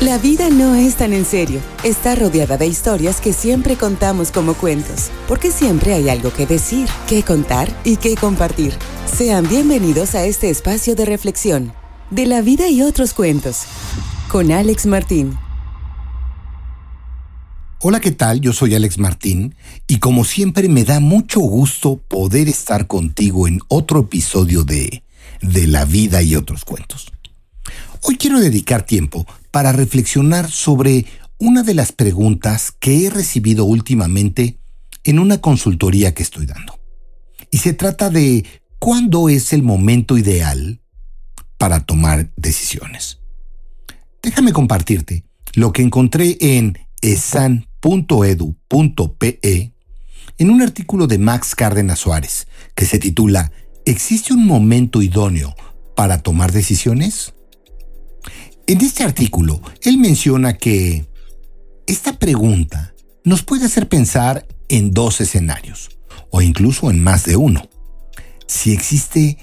La vida no es tan en serio. Está rodeada de historias que siempre contamos como cuentos, porque siempre hay algo que decir, que contar y que compartir. Sean bienvenidos a este espacio de reflexión, de la vida y otros cuentos, con Alex Martín. Hola, ¿qué tal? Yo soy Alex Martín y como siempre me da mucho gusto poder estar contigo en otro episodio de De la vida y otros cuentos. Hoy quiero dedicar tiempo para reflexionar sobre una de las preguntas que he recibido últimamente en una consultoría que estoy dando. Y se trata de cuándo es el momento ideal para tomar decisiones. Déjame compartirte lo que encontré en esan.edu.pe en un artículo de Max Cárdenas Suárez que se titula ¿Existe un momento idóneo para tomar decisiones? En este artículo, él menciona que esta pregunta nos puede hacer pensar en dos escenarios, o incluso en más de uno. Si existe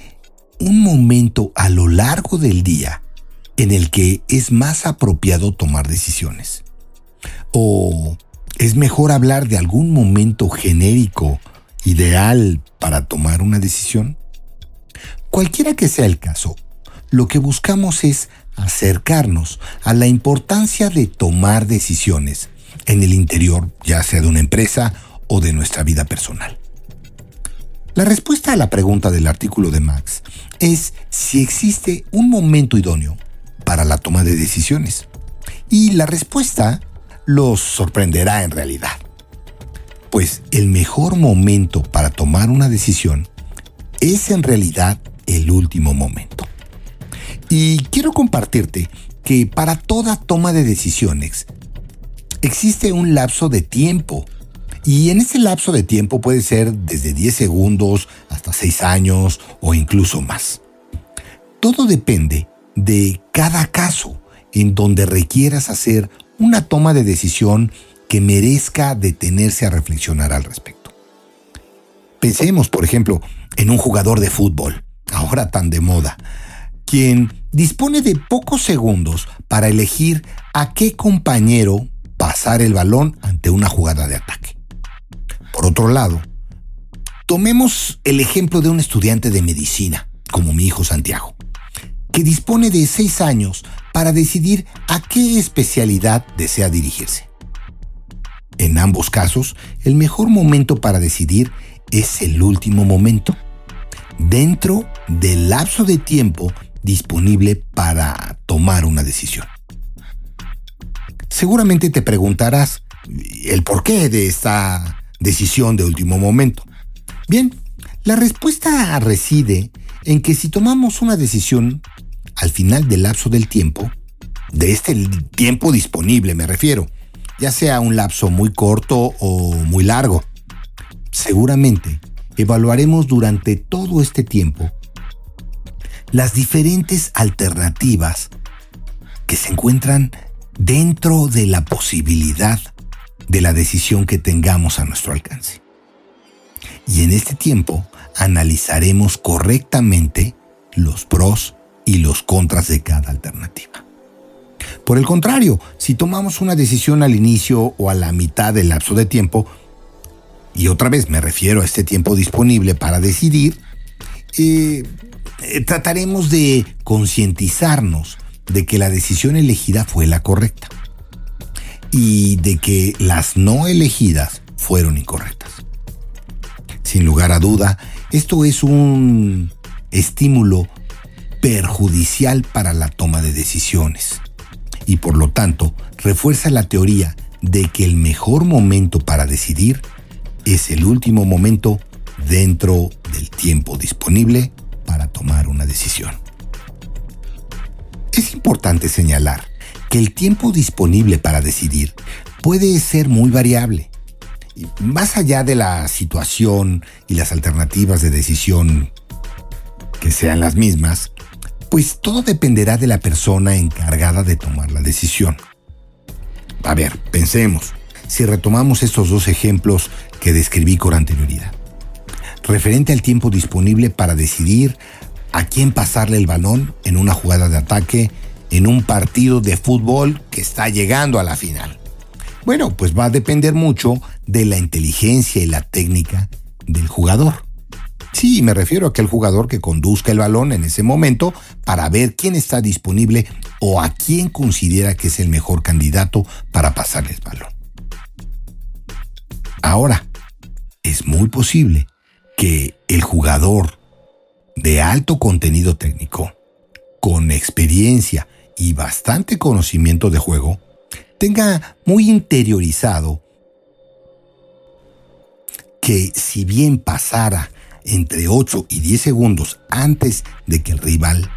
un momento a lo largo del día en el que es más apropiado tomar decisiones. O es mejor hablar de algún momento genérico ideal para tomar una decisión. Cualquiera que sea el caso, lo que buscamos es acercarnos a la importancia de tomar decisiones en el interior, ya sea de una empresa o de nuestra vida personal. La respuesta a la pregunta del artículo de Max es si existe un momento idóneo para la toma de decisiones. Y la respuesta los sorprenderá en realidad. Pues el mejor momento para tomar una decisión es en realidad el último momento. Y quiero compartirte que para toda toma de decisiones existe un lapso de tiempo. Y en ese lapso de tiempo puede ser desde 10 segundos hasta 6 años o incluso más. Todo depende de cada caso en donde requieras hacer una toma de decisión que merezca detenerse a reflexionar al respecto. Pensemos, por ejemplo, en un jugador de fútbol, ahora tan de moda, quien dispone de pocos segundos para elegir a qué compañero pasar el balón ante una jugada de ataque. Por otro lado, tomemos el ejemplo de un estudiante de medicina, como mi hijo Santiago, que dispone de seis años para decidir a qué especialidad desea dirigirse. En ambos casos, el mejor momento para decidir es el último momento, dentro del lapso de tiempo disponible para tomar una decisión. Seguramente te preguntarás el porqué de esta decisión de último momento. Bien, la respuesta reside en que si tomamos una decisión al final del lapso del tiempo, de este tiempo disponible me refiero, ya sea un lapso muy corto o muy largo, seguramente evaluaremos durante todo este tiempo las diferentes alternativas que se encuentran dentro de la posibilidad de la decisión que tengamos a nuestro alcance. Y en este tiempo analizaremos correctamente los pros y los contras de cada alternativa. Por el contrario, si tomamos una decisión al inicio o a la mitad del lapso de tiempo, y otra vez me refiero a este tiempo disponible para decidir, eh, eh, trataremos de concientizarnos de que la decisión elegida fue la correcta y de que las no elegidas fueron incorrectas. Sin lugar a duda, esto es un estímulo perjudicial para la toma de decisiones y por lo tanto refuerza la teoría de que el mejor momento para decidir es el último momento dentro del tiempo disponible decisión. Es importante señalar que el tiempo disponible para decidir puede ser muy variable. Más allá de la situación y las alternativas de decisión que sean las mismas, pues todo dependerá de la persona encargada de tomar la decisión. A ver, pensemos, si retomamos estos dos ejemplos que describí con anterioridad referente al tiempo disponible para decidir a quién pasarle el balón en una jugada de ataque en un partido de fútbol que está llegando a la final? Bueno, pues va a depender mucho de la inteligencia y la técnica del jugador. Sí, me refiero a aquel jugador que conduzca el balón en ese momento para ver quién está disponible o a quién considera que es el mejor candidato para pasarle el balón. Ahora, es muy posible que el jugador de alto contenido técnico, con experiencia y bastante conocimiento de juego, tenga muy interiorizado que si bien pasara entre 8 y 10 segundos antes de que el rival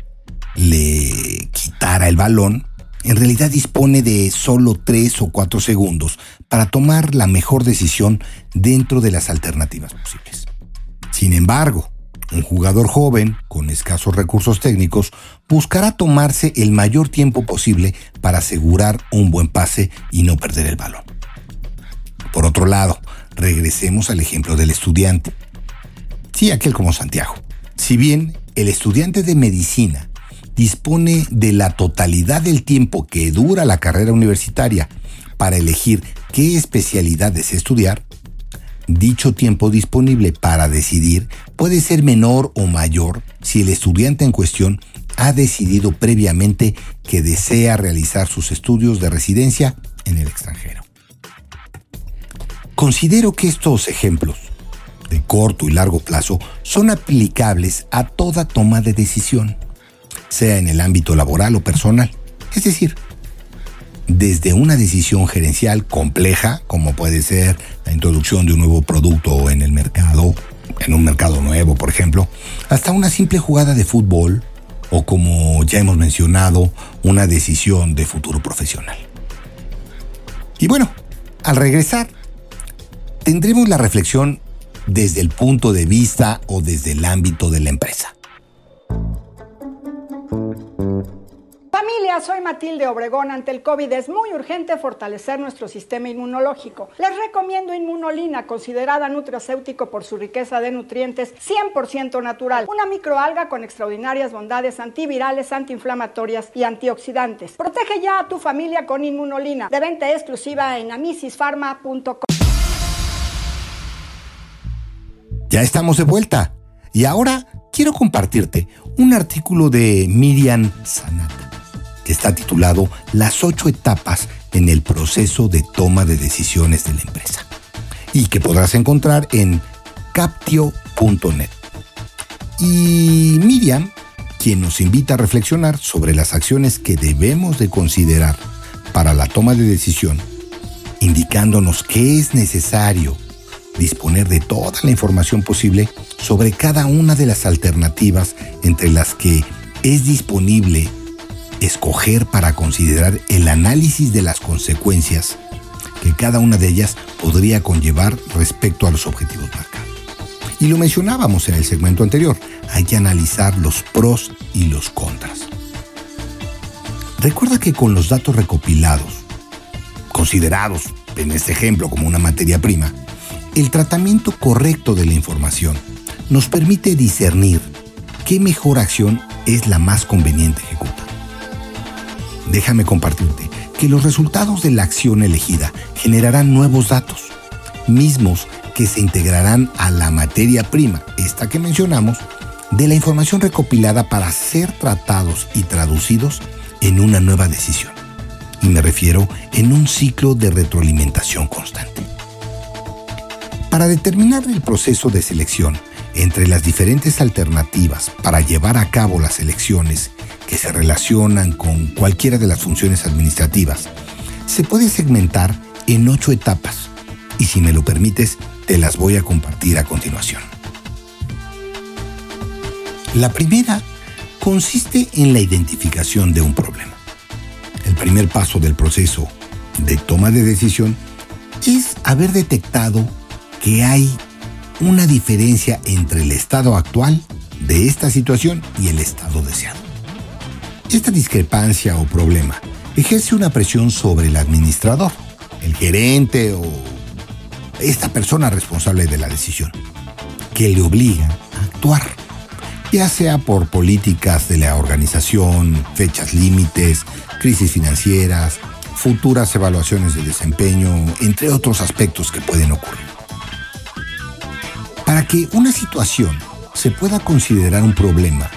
le quitara el balón, en realidad dispone de solo 3 o 4 segundos para tomar la mejor decisión dentro de las alternativas posibles. Sin embargo, un jugador joven, con escasos recursos técnicos, buscará tomarse el mayor tiempo posible para asegurar un buen pase y no perder el balón. Por otro lado, regresemos al ejemplo del estudiante. Sí, aquel como Santiago. Si bien el estudiante de medicina dispone de la totalidad del tiempo que dura la carrera universitaria para elegir qué especialidades estudiar, dicho tiempo disponible para decidir puede ser menor o mayor si el estudiante en cuestión ha decidido previamente que desea realizar sus estudios de residencia en el extranjero. Considero que estos ejemplos de corto y largo plazo son aplicables a toda toma de decisión sea en el ámbito laboral o personal. Es decir, desde una decisión gerencial compleja, como puede ser la introducción de un nuevo producto en el mercado, en un mercado nuevo, por ejemplo, hasta una simple jugada de fútbol o, como ya hemos mencionado, una decisión de futuro profesional. Y bueno, al regresar, tendremos la reflexión desde el punto de vista o desde el ámbito de la empresa. Familia, soy Matilde Obregón. Ante el COVID es muy urgente fortalecer nuestro sistema inmunológico. Les recomiendo Inmunolina, considerada nutracéutico por su riqueza de nutrientes 100% natural. Una microalga con extraordinarias bondades antivirales, antiinflamatorias y antioxidantes. Protege ya a tu familia con Inmunolina. De venta exclusiva en amisisfarma.com. Ya estamos de vuelta. Y ahora quiero compartirte un artículo de Miriam Sanat está titulado Las ocho etapas en el proceso de toma de decisiones de la empresa y que podrás encontrar en captio.net. Y Miriam, quien nos invita a reflexionar sobre las acciones que debemos de considerar para la toma de decisión, indicándonos que es necesario disponer de toda la información posible sobre cada una de las alternativas entre las que es disponible escoger para considerar el análisis de las consecuencias que cada una de ellas podría conllevar respecto a los objetivos marcados. Y lo mencionábamos en el segmento anterior, hay que analizar los pros y los contras. Recuerda que con los datos recopilados, considerados en este ejemplo como una materia prima, el tratamiento correcto de la información nos permite discernir qué mejor acción es la más conveniente ejecutar. Déjame compartirte que los resultados de la acción elegida generarán nuevos datos, mismos que se integrarán a la materia prima, esta que mencionamos, de la información recopilada para ser tratados y traducidos en una nueva decisión. Y me refiero en un ciclo de retroalimentación constante. Para determinar el proceso de selección entre las diferentes alternativas para llevar a cabo las elecciones que se relacionan con cualquiera de las funciones administrativas, se puede segmentar en ocho etapas y si me lo permites, te las voy a compartir a continuación. La primera consiste en la identificación de un problema. El primer paso del proceso de toma de decisión es haber detectado que hay una diferencia entre el estado actual de esta situación y el estado deseado. Esta discrepancia o problema ejerce una presión sobre el administrador, el gerente o esta persona responsable de la decisión, que le obliga a actuar, ya sea por políticas de la organización, fechas límites, crisis financieras, futuras evaluaciones de desempeño, entre otros aspectos que pueden ocurrir. Para que una situación se pueda considerar un problema,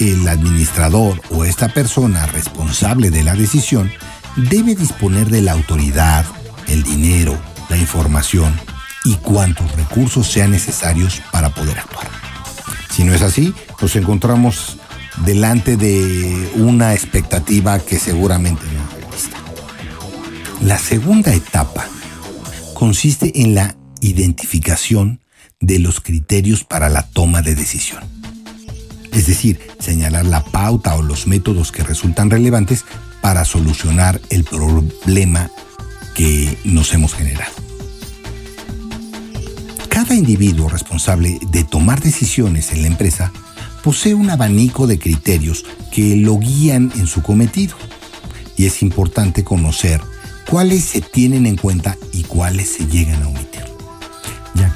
el administrador o esta persona responsable de la decisión debe disponer de la autoridad, el dinero, la información y cuantos recursos sean necesarios para poder actuar. Si no es así, nos encontramos delante de una expectativa que seguramente no es realista. La segunda etapa consiste en la identificación de los criterios para la toma de decisión. Es decir, señalar la pauta o los métodos que resultan relevantes para solucionar el problema que nos hemos generado. Cada individuo responsable de tomar decisiones en la empresa posee un abanico de criterios que lo guían en su cometido. Y es importante conocer cuáles se tienen en cuenta y cuáles se llegan a omitir,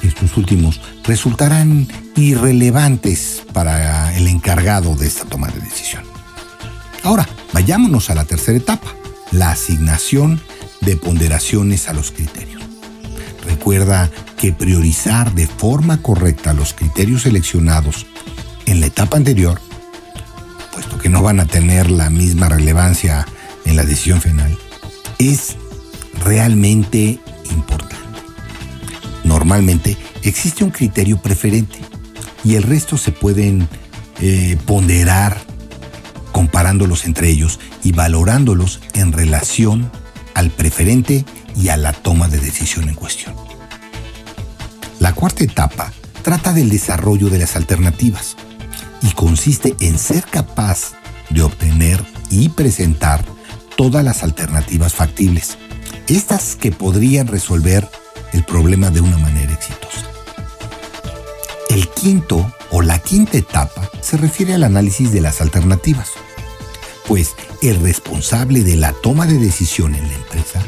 estos últimos resultarán irrelevantes para el encargado de esta toma de decisión. Ahora, vayámonos a la tercera etapa, la asignación de ponderaciones a los criterios. Recuerda que priorizar de forma correcta los criterios seleccionados en la etapa anterior, puesto que no van a tener la misma relevancia en la decisión final, es realmente. Normalmente existe un criterio preferente y el resto se pueden eh, ponderar comparándolos entre ellos y valorándolos en relación al preferente y a la toma de decisión en cuestión. La cuarta etapa trata del desarrollo de las alternativas y consiste en ser capaz de obtener y presentar todas las alternativas factibles, estas que podrían resolver el problema de una manera exitosa. El quinto o la quinta etapa se refiere al análisis de las alternativas, pues el responsable de la toma de decisión en la empresa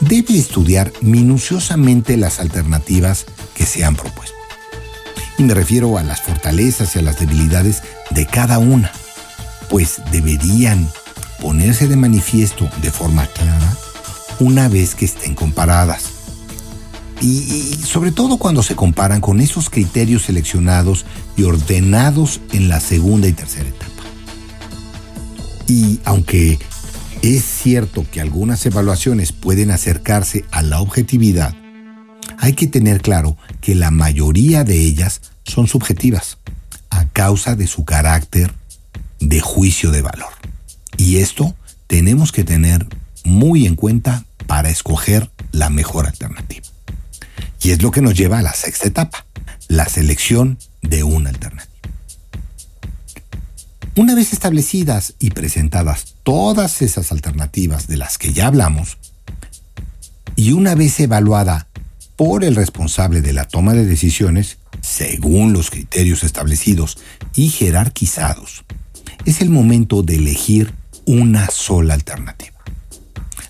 debe estudiar minuciosamente las alternativas que se han propuesto. Y me refiero a las fortalezas y a las debilidades de cada una, pues deberían ponerse de manifiesto de forma clara una vez que estén comparadas. Y, sobre todo cuando se comparan con esos criterios seleccionados y ordenados en la segunda y tercera etapa. Y aunque es cierto que algunas evaluaciones pueden acercarse a la objetividad, hay que tener claro que la mayoría de ellas son subjetivas a causa de su carácter de juicio de valor. Y esto tenemos que tener muy en cuenta para escoger la mejor alternativa. Y es lo que nos lleva a la sexta etapa, la selección de una alternativa. Una vez establecidas y presentadas todas esas alternativas de las que ya hablamos, y una vez evaluada por el responsable de la toma de decisiones, según los criterios establecidos y jerarquizados, es el momento de elegir una sola alternativa.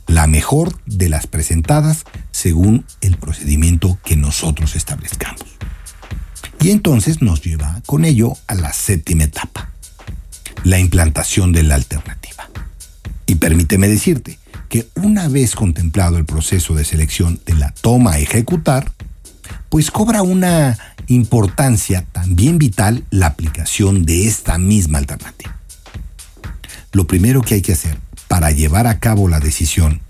La mejor de las presentadas según el procedimiento que nosotros establezcamos. Y entonces nos lleva con ello a la séptima etapa, la implantación de la alternativa. Y permíteme decirte que una vez contemplado el proceso de selección de la toma a ejecutar, pues cobra una importancia también vital la aplicación de esta misma alternativa. Lo primero que hay que hacer para llevar a cabo la decisión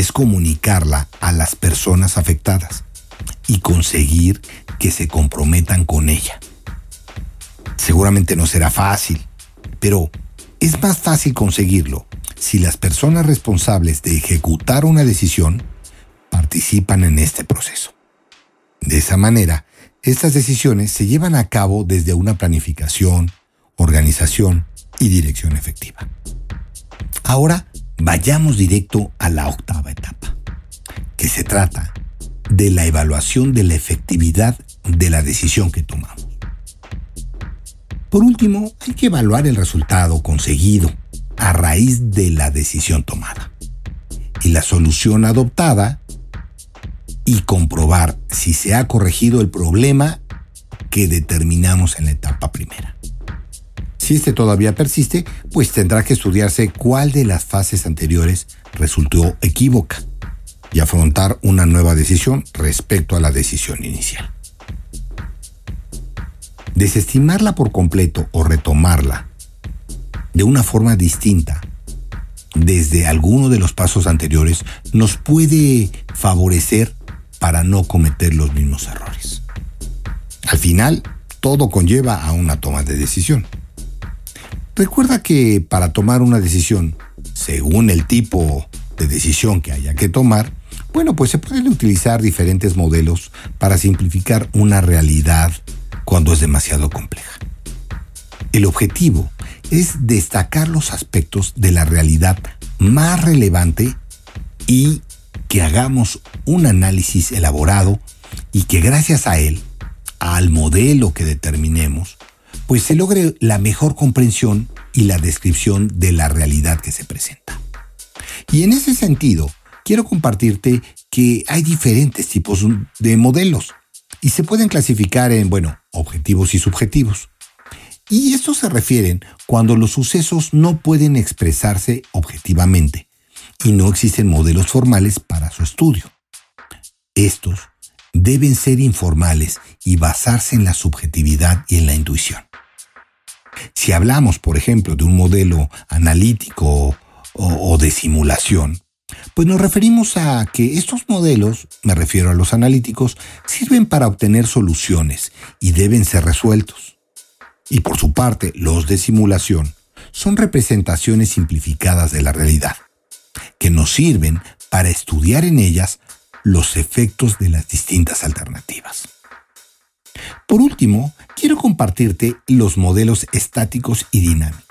es comunicarla a las personas afectadas y conseguir que se comprometan con ella. Seguramente no será fácil, pero es más fácil conseguirlo si las personas responsables de ejecutar una decisión participan en este proceso. De esa manera, estas decisiones se llevan a cabo desde una planificación, organización y dirección efectiva. Ahora vayamos directo a la octava etapa, que se trata de la evaluación de la efectividad de la decisión que tomamos. Por último, hay que evaluar el resultado conseguido a raíz de la decisión tomada y la solución adoptada y comprobar si se ha corregido el problema que determinamos en la etapa primera. Si este todavía persiste, pues tendrá que estudiarse cuál de las fases anteriores resultó equívoca y afrontar una nueva decisión respecto a la decisión inicial. Desestimarla por completo o retomarla de una forma distinta desde alguno de los pasos anteriores nos puede favorecer para no cometer los mismos errores. Al final, todo conlleva a una toma de decisión. Recuerda que para tomar una decisión, según el tipo de decisión que haya que tomar, bueno, pues se pueden utilizar diferentes modelos para simplificar una realidad cuando es demasiado compleja. El objetivo es destacar los aspectos de la realidad más relevante y que hagamos un análisis elaborado y que gracias a él, al modelo que determinemos, pues se logre la mejor comprensión y la descripción de la realidad que se presenta. Y en ese sentido, quiero compartirte que hay diferentes tipos de modelos y se pueden clasificar en, bueno, objetivos y subjetivos. Y estos se refieren cuando los sucesos no pueden expresarse objetivamente y no existen modelos formales para su estudio. Estos deben ser informales y basarse en la subjetividad y en la intuición. Si hablamos, por ejemplo, de un modelo analítico o, de simulación, pues nos referimos a que estos modelos, me refiero a los analíticos, sirven para obtener soluciones y deben ser resueltos. Y por su parte, los de simulación son representaciones simplificadas de la realidad, que nos sirven para estudiar en ellas los efectos de las distintas alternativas. Por último, quiero compartirte los modelos estáticos y dinámicos.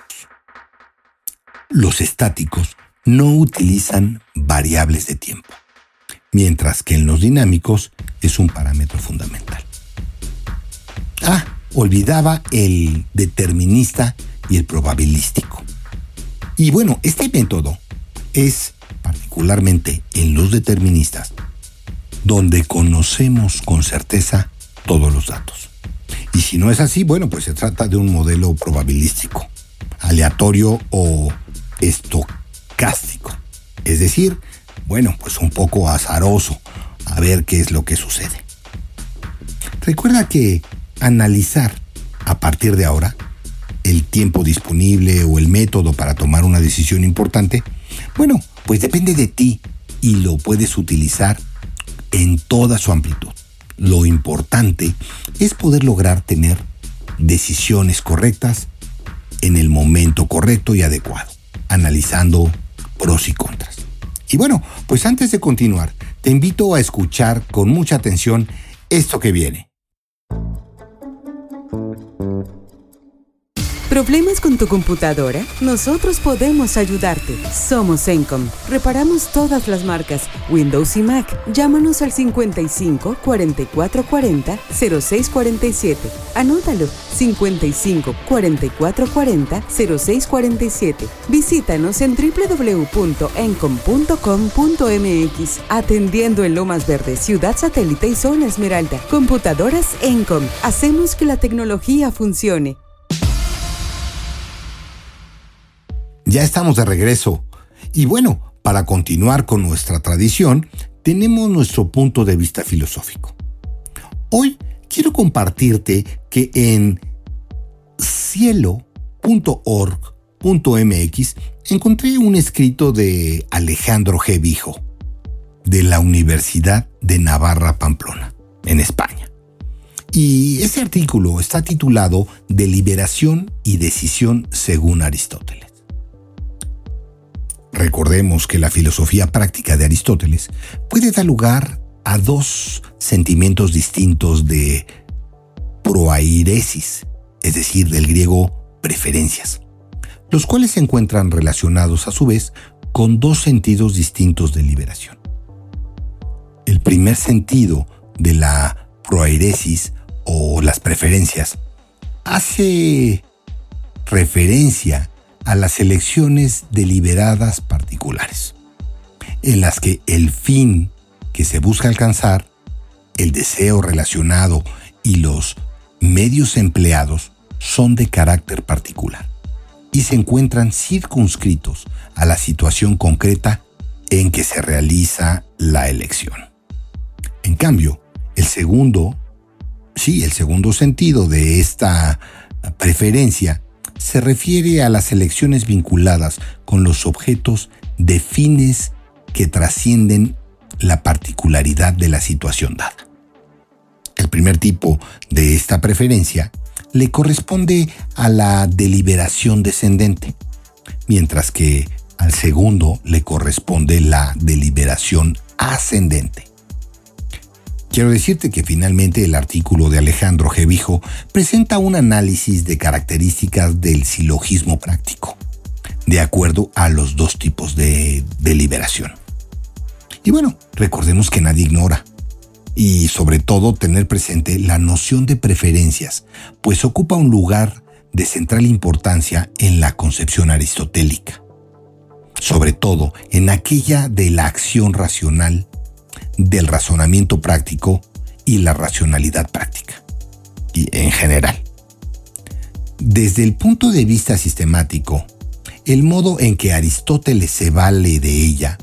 Los estáticos no utilizan variables de tiempo, mientras que en los dinámicos es un parámetro fundamental. Ah, olvidaba el determinista y el probabilístico. Y bueno, este método es particularmente en los deterministas, donde conocemos con certeza todos los datos. Y si no es así, bueno, pues se trata de un modelo probabilístico, aleatorio o estocástico. Es decir, bueno, pues un poco azaroso, a ver qué es lo que sucede. Recuerda que analizar a partir de ahora el tiempo disponible o el método para tomar una decisión importante, bueno, pues depende de ti y lo puedes utilizar en toda su amplitud. Lo importante es poder lograr tener decisiones correctas en el momento correcto y adecuado, analizando pros y contras. Y bueno, pues antes de continuar, te invito a escuchar con mucha atención esto que viene. ¿Problemas con tu computadora? Nosotros podemos ayudarte. Somos Encom. Reparamos todas las marcas, Windows y Mac. Llámanos al 55 44 40 0647. Anótalo 55 44 40 0647. Visítanos en www.encom.com.mx. Atendiendo en Lomas Verdes, Ciudad Satélite y Zona Esmeralda. Computadoras Encom. Hacemos que la tecnología funcione. Ya estamos de regreso. Y bueno, para continuar con nuestra tradición, tenemos nuestro punto de vista filosófico. Hoy quiero compartirte que en cielo.org.mx encontré un escrito de Alejandro G. Vijo, de la Universidad de Navarra Pamplona, en España. Y ese artículo está titulado Deliberación y decisión según Aristóteles. Recordemos que la filosofía práctica de Aristóteles puede dar lugar a dos sentimientos distintos de proairesis, es decir, del griego preferencias, los cuales se encuentran relacionados a su vez con dos sentidos distintos de liberación. El primer sentido de la proairesis o las preferencias hace referencia a las elecciones deliberadas particulares, en las que el fin que se busca alcanzar, el deseo relacionado y los medios empleados son de carácter particular y se encuentran circunscritos a la situación concreta en que se realiza la elección. En cambio, el segundo, sí, el segundo sentido de esta preferencia se refiere a las elecciones vinculadas con los objetos de fines que trascienden la particularidad de la situación dada. El primer tipo de esta preferencia le corresponde a la deliberación descendente, mientras que al segundo le corresponde la deliberación ascendente. Quiero decirte que finalmente el artículo de Alejandro Gevijo presenta un análisis de características del silogismo práctico, de acuerdo a los dos tipos de deliberación. Y bueno, recordemos que nadie ignora, y sobre todo tener presente la noción de preferencias, pues ocupa un lugar de central importancia en la concepción aristotélica, sobre todo en aquella de la acción racional, del razonamiento práctico y la racionalidad práctica, y en general. Desde el punto de vista sistemático, el modo en que Aristóteles se vale de ella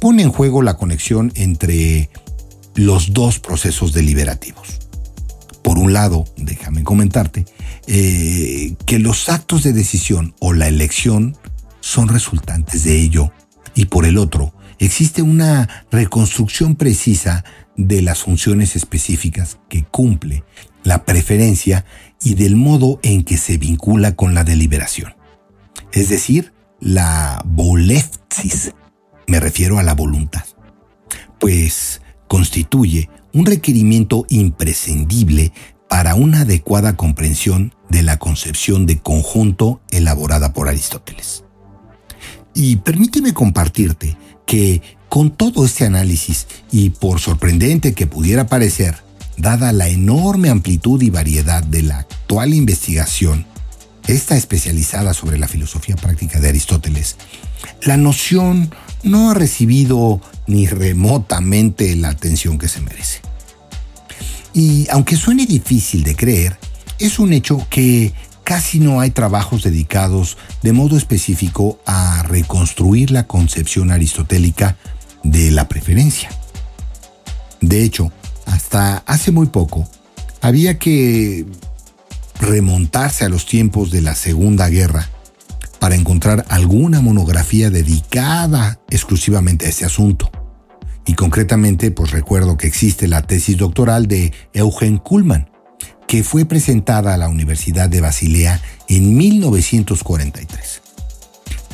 pone en juego la conexión entre los dos procesos deliberativos. Por un lado, déjame comentarte, eh, que los actos de decisión o la elección son resultantes de ello, y por el otro, existe una reconstrucción precisa de las funciones específicas que cumple la preferencia y del modo en que se vincula con la deliberación. Es decir, la volepsis, me refiero a la voluntad, pues constituye un requerimiento imprescindible para una adecuada comprensión de la concepción de conjunto elaborada por Aristóteles. Y permíteme compartirte que con todo este análisis, y por sorprendente que pudiera parecer, dada la enorme amplitud y variedad de la actual investigación, esta especializada sobre la filosofía práctica de Aristóteles, la noción no ha recibido ni remotamente la atención que se merece. Y aunque suene difícil de creer, es un hecho que casi no hay trabajos dedicados de modo específico a reconstruir la concepción aristotélica de la preferencia. De hecho, hasta hace muy poco, había que remontarse a los tiempos de la Segunda Guerra para encontrar alguna monografía dedicada exclusivamente a este asunto. Y concretamente, pues recuerdo que existe la tesis doctoral de Eugen Kuhlmann, que fue presentada a la Universidad de Basilea en 1943,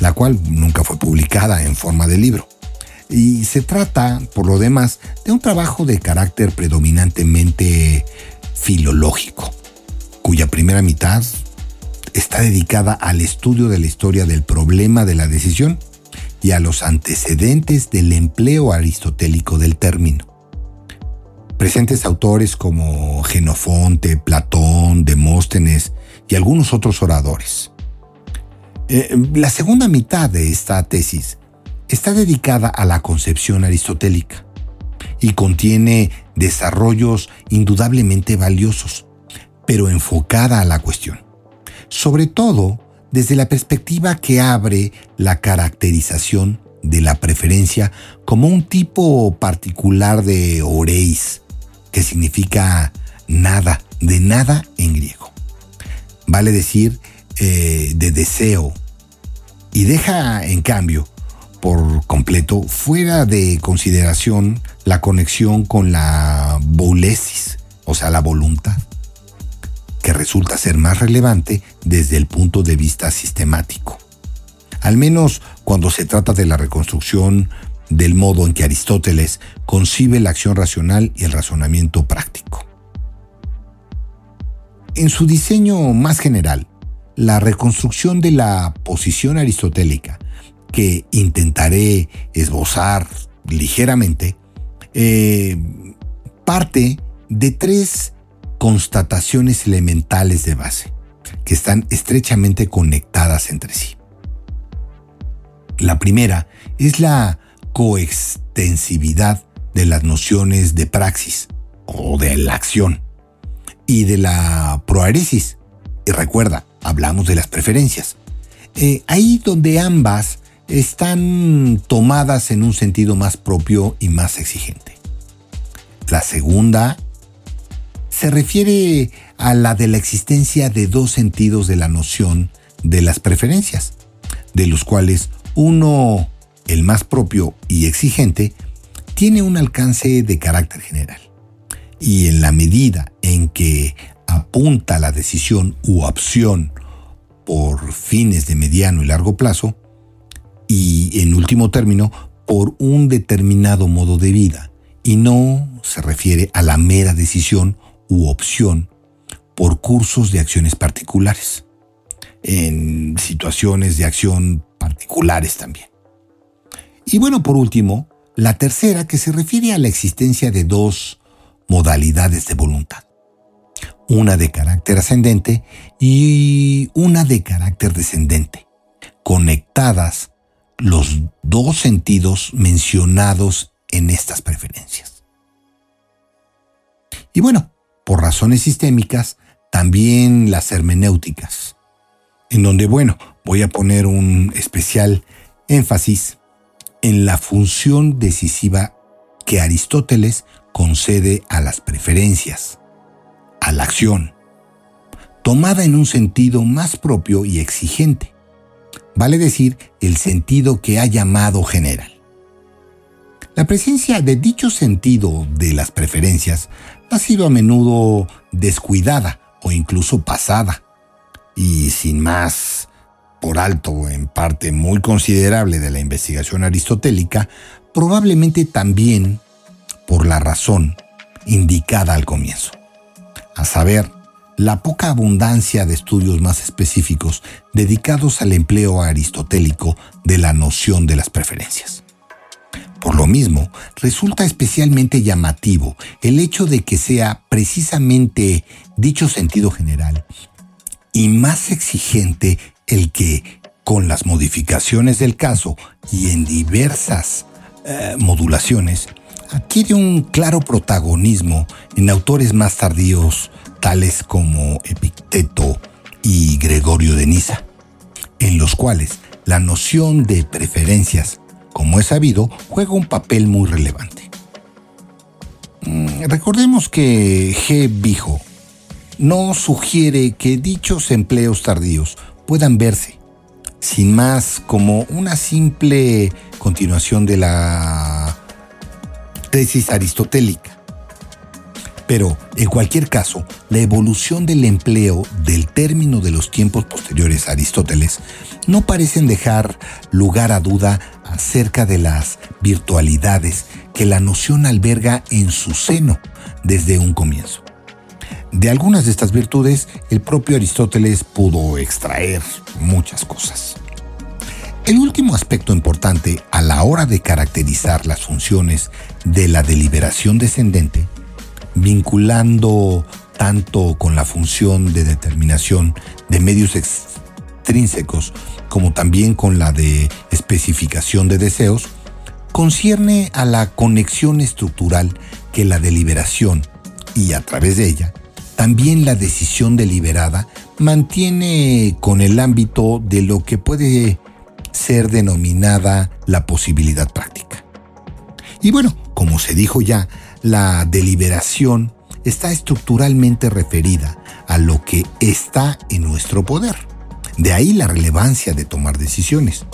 la cual nunca fue publicada en forma de libro. Y se trata, por lo demás, de un trabajo de carácter predominantemente filológico, cuya primera mitad está dedicada al estudio de la historia del problema de la decisión y a los antecedentes del empleo aristotélico del término presentes autores como Genofonte, Platón, Demóstenes y algunos otros oradores. Eh, la segunda mitad de esta tesis está dedicada a la concepción aristotélica y contiene desarrollos indudablemente valiosos, pero enfocada a la cuestión, sobre todo desde la perspectiva que abre la caracterización de la preferencia como un tipo particular de oreis, que significa nada, de nada en griego. Vale decir eh, de deseo. Y deja, en cambio, por completo fuera de consideración la conexión con la boulesis, o sea, la voluntad, que resulta ser más relevante desde el punto de vista sistemático. Al menos cuando se trata de la reconstrucción del modo en que Aristóteles concibe la acción racional y el razonamiento práctico. En su diseño más general, la reconstrucción de la posición aristotélica, que intentaré esbozar ligeramente, eh, parte de tres constataciones elementales de base, que están estrechamente conectadas entre sí. La primera es la coextensividad de las nociones de praxis o de la acción y de la proaresis, Y recuerda, hablamos de las preferencias. Eh, ahí donde ambas están tomadas en un sentido más propio y más exigente. La segunda se refiere a la de la existencia de dos sentidos de la noción de las preferencias, de los cuales uno, el más propio y exigente, tiene un alcance de carácter general. Y en la medida en que apunta la decisión u opción por fines de mediano y largo plazo, y en último término, por un determinado modo de vida, y no se refiere a la mera decisión u opción por cursos de acciones particulares, en situaciones de acción particulares también. Y bueno, por último, la tercera que se refiere a la existencia de dos modalidades de voluntad, una de carácter ascendente y una de carácter descendente, conectadas los dos sentidos mencionados en estas preferencias. Y bueno, por razones sistémicas, también las hermenéuticas, en donde, bueno, voy a poner un especial énfasis en la función decisiva que Aristóteles concede a las preferencias, a la acción, tomada en un sentido más propio y exigente, vale decir el sentido que ha llamado general. La presencia de dicho sentido de las preferencias ha sido a menudo descuidada o incluso pasada, y sin más por alto en parte muy considerable de la investigación aristotélica, probablemente también por la razón indicada al comienzo, a saber, la poca abundancia de estudios más específicos dedicados al empleo aristotélico de la noción de las preferencias. Por lo mismo, resulta especialmente llamativo el hecho de que sea precisamente dicho sentido general y más exigente el que, con las modificaciones del caso y en diversas eh, modulaciones, adquiere un claro protagonismo en autores más tardíos tales como Epicteto y Gregorio de Niza, en los cuales la noción de preferencias, como es sabido, juega un papel muy relevante. Mm, recordemos que G. Bijo no sugiere que dichos empleos tardíos puedan verse, sin más, como una simple continuación de la tesis aristotélica. Pero, en cualquier caso, la evolución del empleo del término de los tiempos posteriores a Aristóteles no parecen dejar lugar a duda acerca de las virtualidades que la noción alberga en su seno desde un comienzo. De algunas de estas virtudes, el propio Aristóteles pudo extraer muchas cosas. El último aspecto importante a la hora de caracterizar las funciones de la deliberación descendente, vinculando tanto con la función de determinación de medios extrínsecos como también con la de especificación de deseos, concierne a la conexión estructural que la deliberación y a través de ella también la decisión deliberada mantiene con el ámbito de lo que puede ser denominada la posibilidad práctica. Y bueno, como se dijo ya, la deliberación está estructuralmente referida a lo que está en nuestro poder. De ahí la relevancia de tomar decisiones.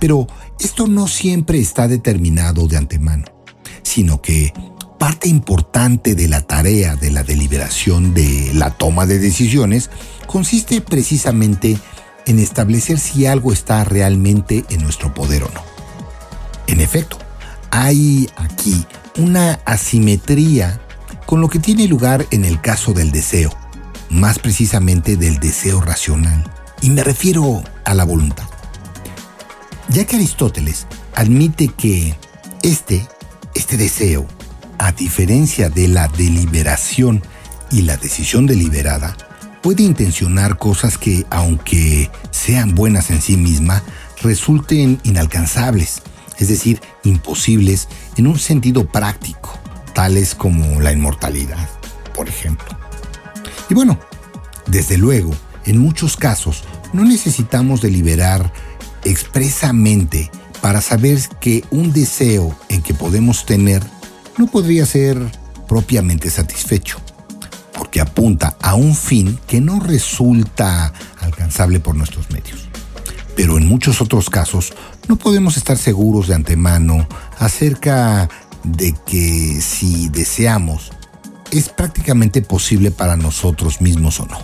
Pero esto no siempre está determinado de antemano, sino que parte importante de la tarea de la deliberación de la toma de decisiones consiste precisamente en establecer si algo está realmente en nuestro poder o no. En efecto, hay aquí una asimetría con lo que tiene lugar en el caso del deseo, más precisamente del deseo racional, y me refiero a la voluntad. Ya que Aristóteles admite que este, este deseo, a diferencia de la deliberación y la decisión deliberada, puede intencionar cosas que, aunque sean buenas en sí misma, resulten inalcanzables, es decir, imposibles en un sentido práctico, tales como la inmortalidad, por ejemplo. Y bueno, desde luego, en muchos casos no necesitamos deliberar expresamente para saber que un deseo en que podemos tener no podría ser propiamente satisfecho, porque apunta a un fin que no resulta alcanzable por nuestros medios. Pero en muchos otros casos no podemos estar seguros de antemano acerca de que si deseamos es prácticamente posible para nosotros mismos o no.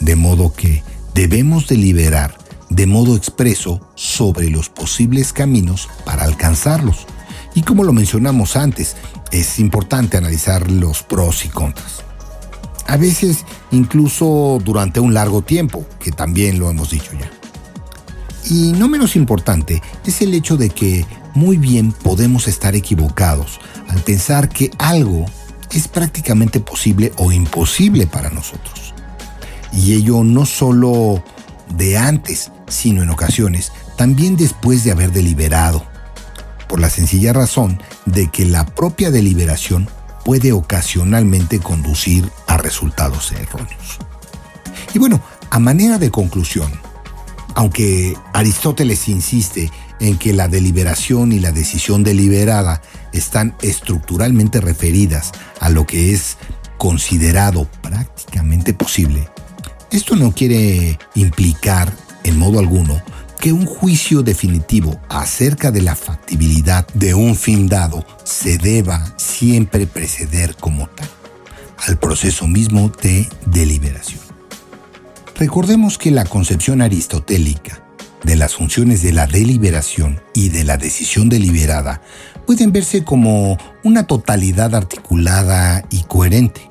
De modo que debemos deliberar de modo expreso sobre los posibles caminos para alcanzarlos. Y como lo mencionamos antes, es importante analizar los pros y contras. A veces incluso durante un largo tiempo, que también lo hemos dicho ya. Y no menos importante es el hecho de que muy bien podemos estar equivocados al pensar que algo es prácticamente posible o imposible para nosotros. Y ello no solo de antes, sino en ocasiones también después de haber deliberado, por la sencilla razón de que la propia deliberación puede ocasionalmente conducir a resultados erróneos. Y bueno, a manera de conclusión, aunque Aristóteles insiste en que la deliberación y la decisión deliberada están estructuralmente referidas a lo que es considerado prácticamente posible, esto no quiere implicar en modo alguno que un juicio definitivo acerca de la factibilidad de un fin dado se deba siempre preceder como tal al proceso mismo de deliberación. Recordemos que la concepción aristotélica de las funciones de la deliberación y de la decisión deliberada pueden verse como una totalidad articulada y coherente,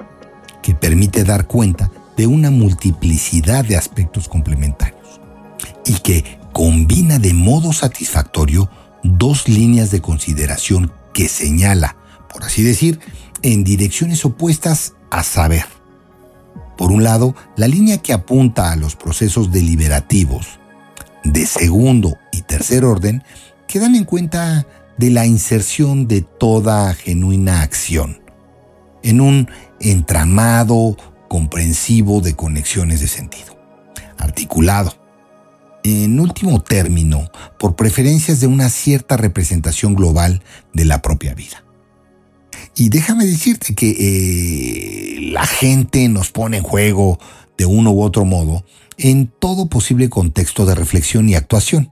que permite dar cuenta de una multiplicidad de aspectos complementarios y que combina de modo satisfactorio dos líneas de consideración que señala, por así decir, en direcciones opuestas a saber. Por un lado, la línea que apunta a los procesos deliberativos de segundo y tercer orden que dan en cuenta de la inserción de toda genuina acción en un entramado comprensivo de conexiones de sentido, articulado, en último término, por preferencias de una cierta representación global de la propia vida. Y déjame decirte que eh, la gente nos pone en juego de uno u otro modo en todo posible contexto de reflexión y actuación.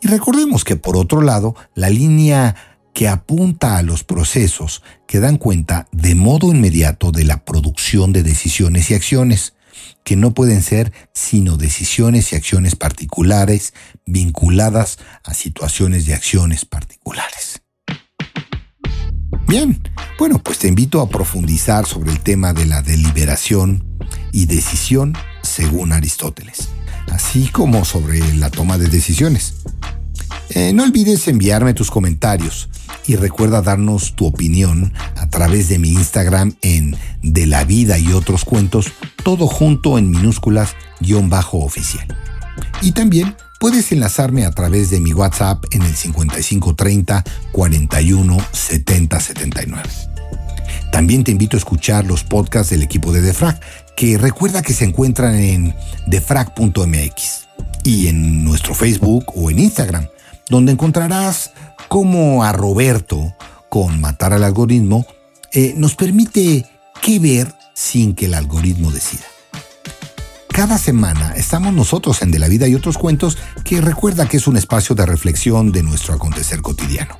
Y recordemos que por otro lado, la línea que apunta a los procesos que dan cuenta de modo inmediato de la producción de decisiones y acciones, que no pueden ser sino decisiones y acciones particulares vinculadas a situaciones de acciones particulares. Bien, bueno, pues te invito a profundizar sobre el tema de la deliberación y decisión según Aristóteles, así como sobre la toma de decisiones. Eh, no olvides enviarme tus comentarios y recuerda darnos tu opinión través de mi Instagram en De la Vida y otros cuentos, todo junto en minúsculas guion bajo oficial. Y también puedes enlazarme a través de mi WhatsApp en el 5530 41 70 79. También te invito a escuchar los podcasts del equipo de Defrag, que recuerda que se encuentran en defrag.mx y en nuestro Facebook o en Instagram donde encontrarás cómo a Roberto, con matar al algoritmo, eh, nos permite qué ver sin que el algoritmo decida. Cada semana estamos nosotros en De la Vida y otros cuentos que recuerda que es un espacio de reflexión de nuestro acontecer cotidiano.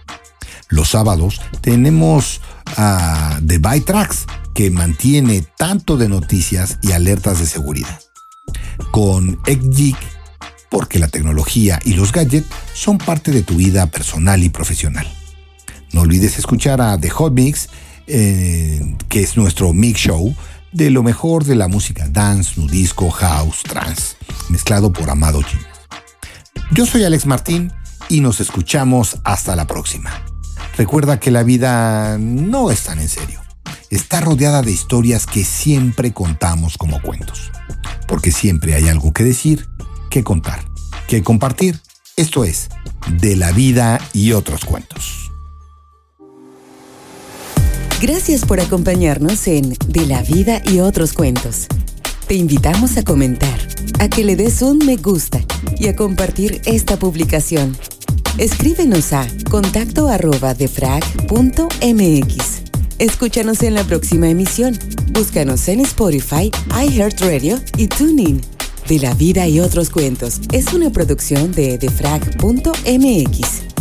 Los sábados tenemos a The Byte Tracks, que mantiene tanto de noticias y alertas de seguridad. Con EGGIC porque la tecnología y los gadgets son parte de tu vida personal y profesional. No olvides escuchar a The Hot Mix, eh, que es nuestro mix show de lo mejor de la música dance, nudisco, house, trance, mezclado por Amado G. Yo soy Alex Martín y nos escuchamos hasta la próxima. Recuerda que la vida no es tan en serio. Está rodeada de historias que siempre contamos como cuentos. Porque siempre hay algo que decir que contar, que compartir. Esto es De la vida y otros cuentos. Gracias por acompañarnos en De la vida y otros cuentos. Te invitamos a comentar, a que le des un me gusta y a compartir esta publicación. Escríbenos a contacto arroba defrag.mx. Escúchanos en la próxima emisión. Búscanos en Spotify, iHeartRadio y TuneIn. De la vida y otros cuentos es una producción de defrag.mx.